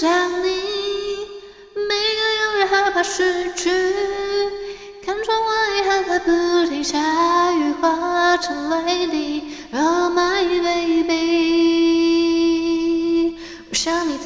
想你，每个夜害怕失去，看窗外还在不停下雨，化成泪滴。Oh my baby。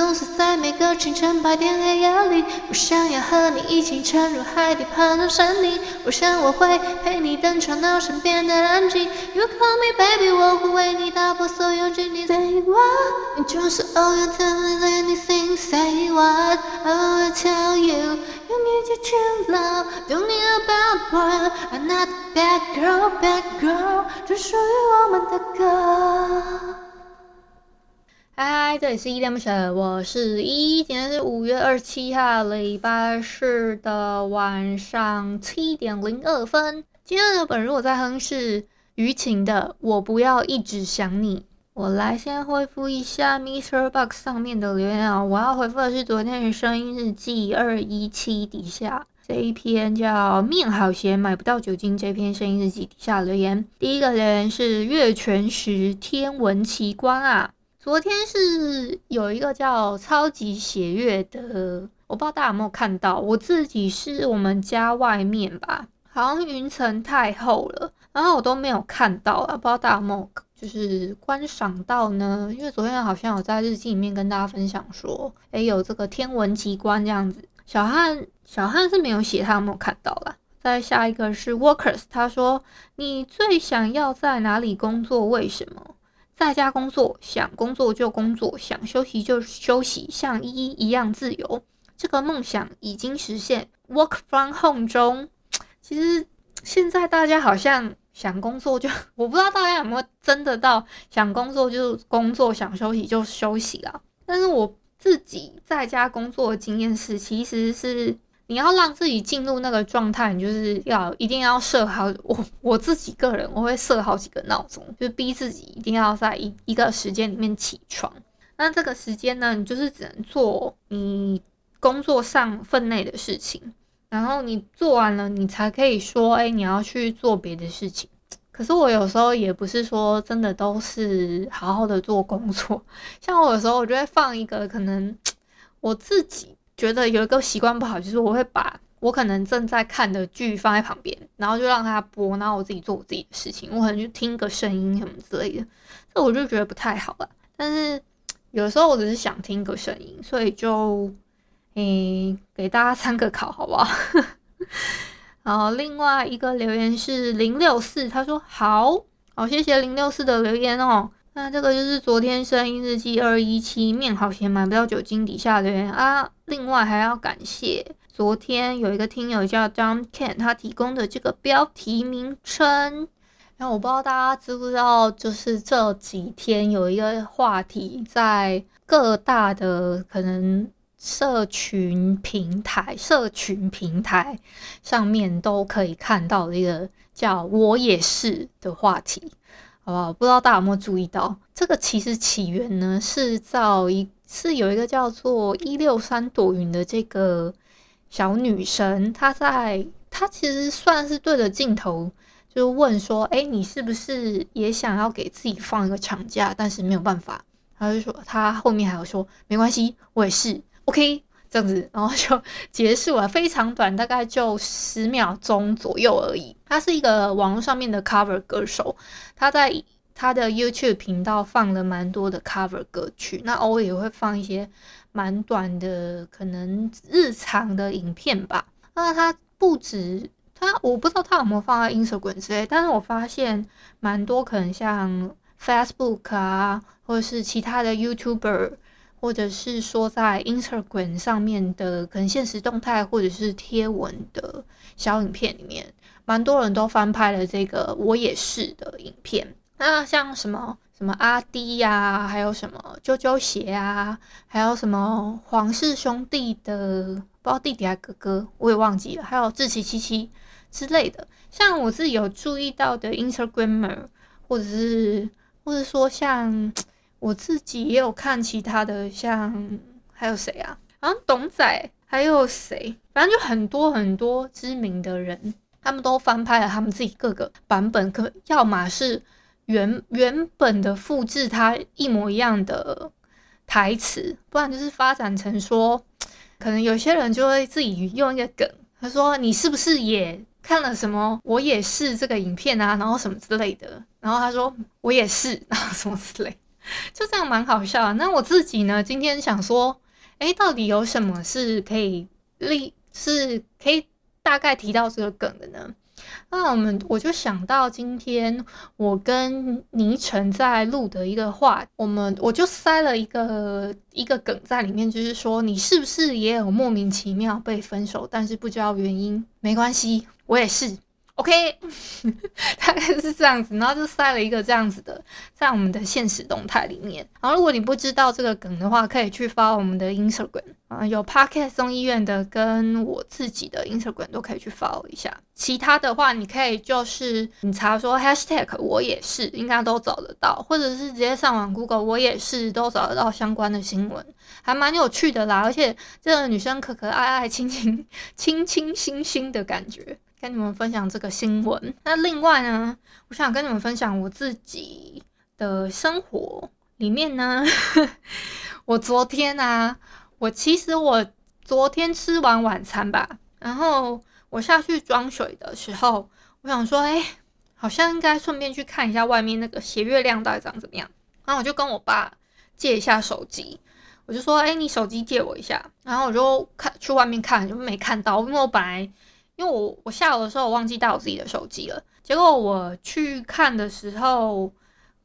总是在每个清晨、白天、黑夜里。我想要和你一起沉入海底，爬到山顶。我想我会陪你等吵闹声变得安静。You call me baby，我会为你打破所有禁忌。Say what？你就是 All you tell me anything。Say what？I will tell you。You need to chill out。Don't need a bad boy。I'm not a bad girl，bad girl。这属于我们的歌。嗨，这里是依恋不舍，我是依依。今天是五月二十七号，礼拜四的晚上七点零二分。今天的本日我在哼是余情的《我不要一直想你》。我来先回复一下 Mister Box 上面的留言啊，我要回复的是昨天的声音日记二一七底下这一篇叫“面好咸买不到酒精”这篇声音日记底下留言。第一个留言是月全食天文奇观啊。昨天是有一个叫超级血月的，我不知道大家有没有看到。我自己是我们家外面吧，好像云层太厚了，然后我都没有看到啊，不知道大家有没有就是观赏到呢？因为昨天好像有在日记里面跟大家分享说，诶，有这个天文奇观这样子。小汉小汉是没有写，他有没有看到啦？再下一个是 Workers，他说你最想要在哪里工作？为什么？在家工作，想工作就工作，想休息就休息，像依依一样自由。这个梦想已经实现。Work from home 中，其实现在大家好像想工作就，我不知道大家有没有真的到想工作就工作，想休息就休息啦。但是我自己在家工作的经验是，其实是。你要让自己进入那个状态，你就是要一定要设好。我我自己个人，我会设好几个闹钟，就是逼自己一定要在一一个时间里面起床。那这个时间呢，你就是只能做你工作上分内的事情，然后你做完了，你才可以说，哎，你要去做别的事情。可是我有时候也不是说真的都是好好的做工作，像我有时候我就会放一个可能我自己。觉得有一个习惯不好，就是我会把我可能正在看的剧放在旁边，然后就让它播，然后我自己做我自己的事情。我可能就听个声音什么之类的，这我就觉得不太好了。但是有时候我只是想听个声音，所以就诶、欸、给大家参个考，好不好？然后另外一个留言是零六四，他说好好，谢谢零六四的留言哦。那这个就是昨天声音日记二一七面好咸买不到酒精底下留言啊。另外还要感谢昨天有一个听友叫 John Ken，他提供的这个标题名称。然后我不知道大家知不知道，就是这几天有一个话题在各大的可能社群平台、社群平台上面都可以看到的一个叫“我也是”的话题。好不好？不知道大家有没有注意到，这个其实起源呢是造一是有一个叫做一六三朵云的这个小女生，她在她其实算是对着镜头就问说：“哎，你是不是也想要给自己放一个长假？但是没有办法。”她就说，她后面还有说：“没关系，我也是，OK。”这样子，然后就结束了，非常短，大概就十秒钟左右而已。他是一个网络上面的 cover 歌手，他在他的 YouTube 频道放了蛮多的 cover 歌曲，那偶尔也会放一些蛮短的，可能日常的影片吧。那他不止他，我不知道他有没有放在 Instagram 之类，但是我发现蛮多可能像 Facebook 啊，或者是其他的 YouTuber。或者是说在 Instagram 上面的可能现实动态，或者是贴文的小影片里面，蛮多人都翻拍了这个我也是的影片。那像什么什么阿滴呀、啊，还有什么啾啾鞋啊，还有什么黄氏兄弟的不知道弟弟还哥哥，我也忘记了，还有志祺七七之类的。像我自己有注意到的 Instagrammer，或者是或者说像我自己也有看其他的，像还有谁啊？好像董仔，还有谁？反正就很多很多知名的人，他们都翻拍了他们自己各个版本，可要么是。原原本的复制他一模一样的台词，不然就是发展成说，可能有些人就会自己用一个梗，他说你是不是也看了什么？我也是这个影片啊，然后什么之类的，然后他说我也是，然后什么之类，就 这样蛮好笑。那我自己呢，今天想说，诶，到底有什么是可以立，是可以大概提到这个梗的呢？那我们我就想到今天我跟倪晨在录的一个话，我们我就塞了一个一个梗在里面，就是说你是不是也有莫名其妙被分手，但是不知道原因？没关系，我也是。OK，大概是这样子，然后就塞了一个这样子的，在我们的现实动态里面。然后如果你不知道这个梗的话，可以去发我们的 Instagram 啊，有 Podcast 送医院的跟我自己的 Instagram 都可以去 follow 一下。其他的话，你可以就是你查说 Hashtag 我也是，应该都找得到，或者是直接上网 Google 我也是，都找得到相关的新闻，还蛮有趣的啦。而且这个女生可可爱爱、清清清清新新的感觉。跟你们分享这个新闻。那另外呢，我想跟你们分享我自己的生活里面呢，我昨天啊，我其实我昨天吃完晚餐吧，然后我下去装水的时候，我想说，哎，好像应该顺便去看一下外面那个斜月亮到底长怎么样。然后我就跟我爸借一下手机，我就说，哎，你手机借我一下。然后我就看去外面看，就没看到，因为我本来。因为我我下午的时候我忘记带我自己的手机了，结果我去看的时候，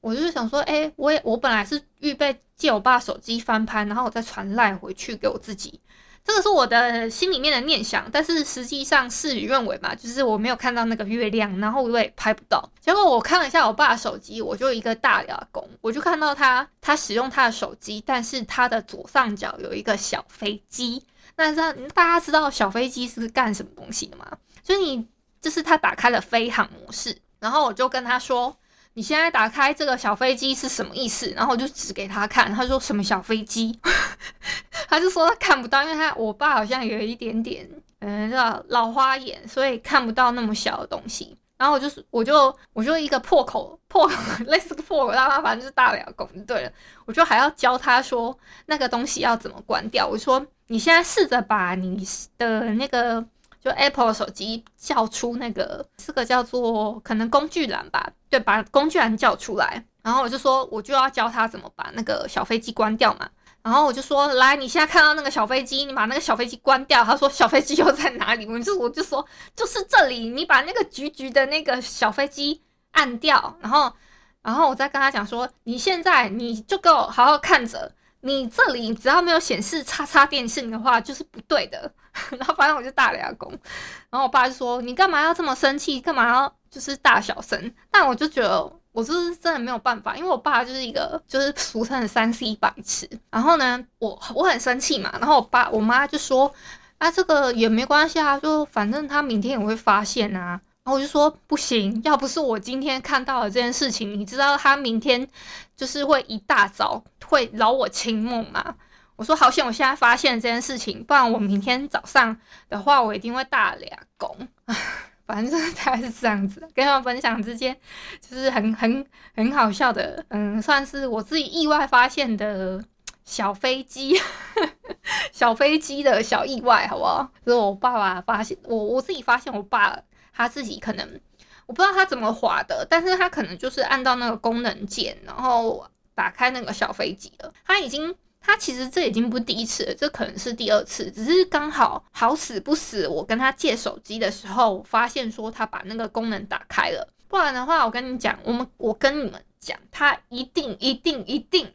我就是想说，哎，我也我本来是预备借我爸手机翻拍，然后我再传赖回去给我自己，这个是我的心里面的念想，但是实际上事与愿违嘛，就是我没有看到那个月亮，然后我也拍不到。结果我看了一下我爸的手机，我就一个大牙工，我就看到他他使用他的手机，但是他的左上角有一个小飞机。那这样大家知道小飞机是干什么东西的吗？所以你就是他打开了飞航模式，然后我就跟他说：“你现在打开这个小飞机是什么意思？”然后我就指给他看，他说：“什么小飞机？” 他就说他看不到，因为他我爸好像有一点点嗯叫老花眼，所以看不到那么小的东西。然后我就是我就我就一个破口破口类似破口大妈，反正就是大了狗就对了。我就还要教他说那个东西要怎么关掉。我说。你现在试着把你的那个就 Apple 手机叫出那个，这个叫做可能工具栏吧，对，把工具栏叫出来。然后我就说，我就要教他怎么把那个小飞机关掉嘛。然后我就说，来，你现在看到那个小飞机，你把那个小飞机关掉。他说，小飞机又在哪里？我就我就说，就是这里，你把那个橘橘的那个小飞机按掉。然后，然后我再跟他讲说，你现在你就给我好好看着。你这里只要没有显示叉叉电信的话，就是不对的。然后反正我就大俩公，然后我爸就说：“你干嘛要这么生气？干嘛要就是大小声？”但我就觉得我就是真的没有办法，因为我爸就是一个就是俗称的三 C 白痴。然后呢，我我很生气嘛，然后我爸我妈就说：“啊，这个也没关系啊，就反正他明天也会发现啊。”然后我就说不行，要不是我今天看到了这件事情，你知道他明天就是会一大早会扰我清梦吗？我说好险，我现在发现这件事情，不然我明天早上的话，我一定会大俩拱。反正大概是这样子，跟他们分享之间就是很很很好笑的，嗯，算是我自己意外发现的小飞机，小飞机的小意外，好不好？就是我爸爸发现，我我自己发现我爸。他自己可能我不知道他怎么滑的，但是他可能就是按到那个功能键，然后打开那个小飞机了。他已经，他其实这已经不是第一次了，这可能是第二次，只是刚好好死不死，我跟他借手机的时候，发现说他把那个功能打开了。不然的话，我跟你讲，我们我跟你们讲，他一定一定一定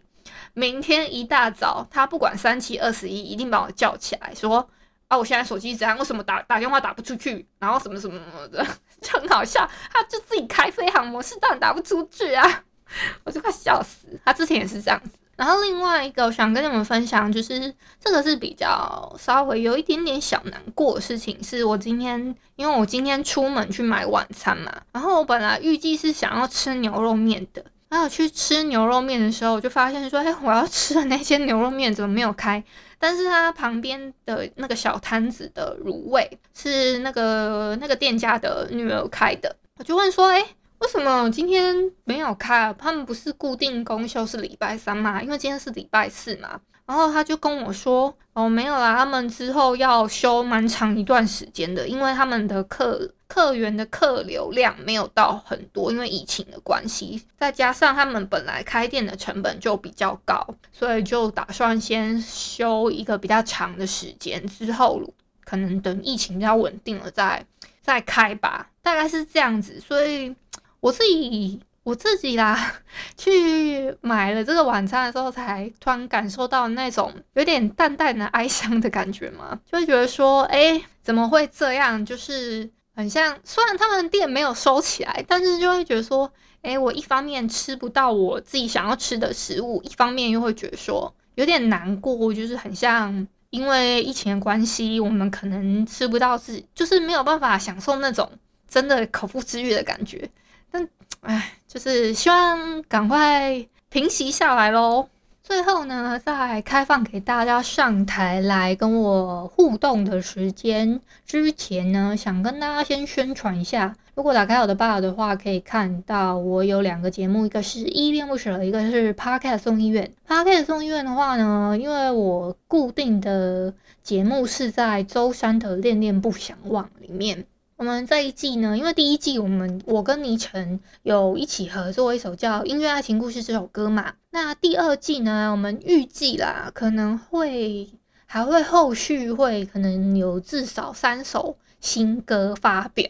明天一大早，他不管三七二十一，一定把我叫起来说。啊！我现在手机怎样？为什么打打电话打不出去？然后什么什么什么的，就很好笑。他就自己开飞航模式，当然打不出去啊！我就快笑死，他之前也是这样子。然后另外一个我想跟你们分享，就是这个是比较稍微有一点点小难过的事情，是我今天因为我今天出门去买晚餐嘛，然后我本来预计是想要吃牛肉面的，然后去吃牛肉面的时候，我就发现说，哎，我要吃的那些牛肉面怎么没有开？但是它旁边的那个小摊子的卤味是那个那个店家的女儿开的，我就问说，哎。为什么今天没有开？他们不是固定公休是礼拜三吗？因为今天是礼拜四嘛。然后他就跟我说：“哦，没有啦，他们之后要休蛮长一段时间的，因为他们的客客源的客流量没有到很多，因为疫情的关系，再加上他们本来开店的成本就比较高，所以就打算先休一个比较长的时间，之后可能等疫情比较稳定了再再开吧，大概是这样子，所以。”我自己我自己啦，去买了这个晚餐的时候，才突然感受到那种有点淡淡的哀伤的感觉嘛，就会觉得说，哎，怎么会这样？就是很像，虽然他们店没有收起来，但是就会觉得说，哎，我一方面吃不到我自己想要吃的食物，一方面又会觉得说有点难过，就是很像因为疫情的关系，我们可能吃不到自己，就是没有办法享受那种真的口腹之欲的感觉。但唉，就是希望赶快平息下来喽。最后呢，在开放给大家上台来跟我互动的时间之前呢，想跟大家先宣传一下。如果打开我的 bar 的话，可以看到我有两个节目，一个是依恋不舍，一个是 Podcast 送医院。Podcast 送医院的话呢，因为我固定的节目是在周三的恋恋不想忘里面。我们这一季呢，因为第一季我们我跟倪晨有一起合作一首叫《音乐爱情故事》这首歌嘛。那第二季呢，我们预计啦，可能会还会后续会可能有至少三首新歌发表，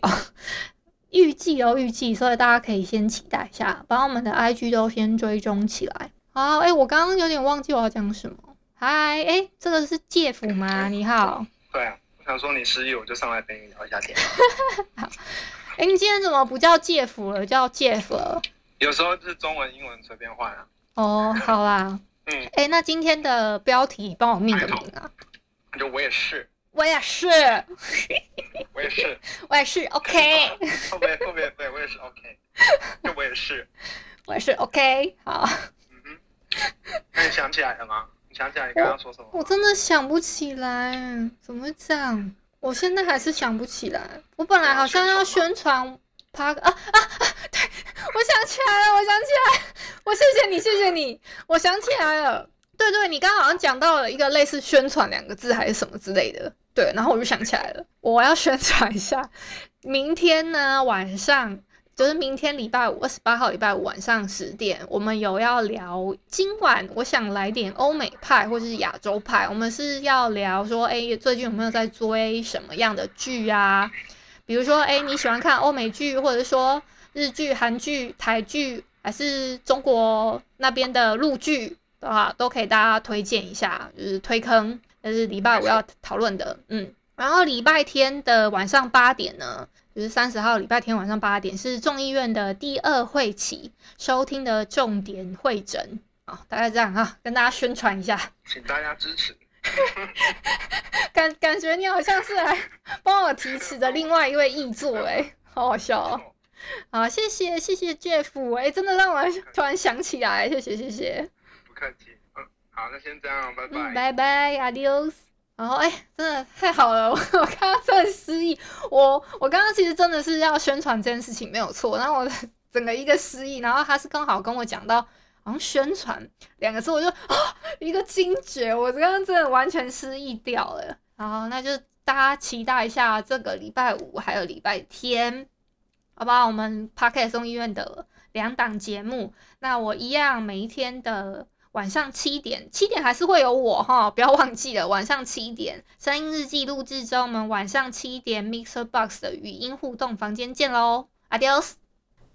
预计哦，预计，所以大家可以先期待一下，把我们的 IG 都先追踪起来。好，哎，我刚刚有点忘记我要讲什么。嗨，哎，这个是介甫吗？你好。对啊。想说你失忆，我就上来陪你聊一下天。好，哎、欸，你今天怎么不叫介福了，叫 Jeff 了？有时候就是中文、英文随便换啊。哦，好啦。嗯。哎、欸，那今天的标题帮我命个名啊。就我也是。我也是。我也是。我也是。OK。后面后面对，我也是 OK。就我也是。我也是 OK。好。嗯哼。那你想起来了吗？想你刚刚说什么？我，我真的想不起来，怎么讲？我现在还是想不起来。我本来好像要宣传他啊啊啊！对，我想起来了，我想起来，我谢谢你，谢谢你，我想起来了。对对，你刚刚好像讲到了一个类似宣传两个字还是什么之类的。对，然后我就想起来了，我要宣传一下，明天呢晚上。就是明天礼拜五，二十八号礼拜五晚上十点，我们有要聊。今晚我想来点欧美派或是亚洲派。我们是要聊说，哎、最近有没有在追什么样的剧啊？比如说，哎、你喜欢看欧美剧，或者说日剧、韩剧、台剧，还是中国那边的陆剧的话，都可以大家推荐一下，就是推坑。但是礼拜五要讨论的，嗯。然后礼拜天的晚上八点呢，就是三十号礼拜天晚上八点是众议院的第二会期收听的重点会诊啊，大概这样哈，跟大家宣传一下，请大家支持。感感觉你好像是来帮我提词的另外一位译作哎，好好笑哦。好，谢谢谢谢 Jeff 哎，真的让我突然想起来，谢谢谢谢。不客气，嗯，好，那先这样，拜拜，嗯拜拜，Adios。然后哎，真的太好了！我 我刚刚真的失忆，我我刚刚其实真的是要宣传这件事情没有错，然后我整个一个失忆，然后他是刚好跟我讲到好像宣传两个字，我就啊 一个惊觉，我刚刚真的完全失忆掉了。然后那就大家期待一下这个礼拜五还有礼拜天，好不好？我们 Podcast 送医院的两档节目，那我一样每一天的。晚上七点，七点还是会有我哈，不要忘记了。晚上七点，声音日记录制中，我们晚上七点，Mixer Box 的语音互动房间见喽，Adios。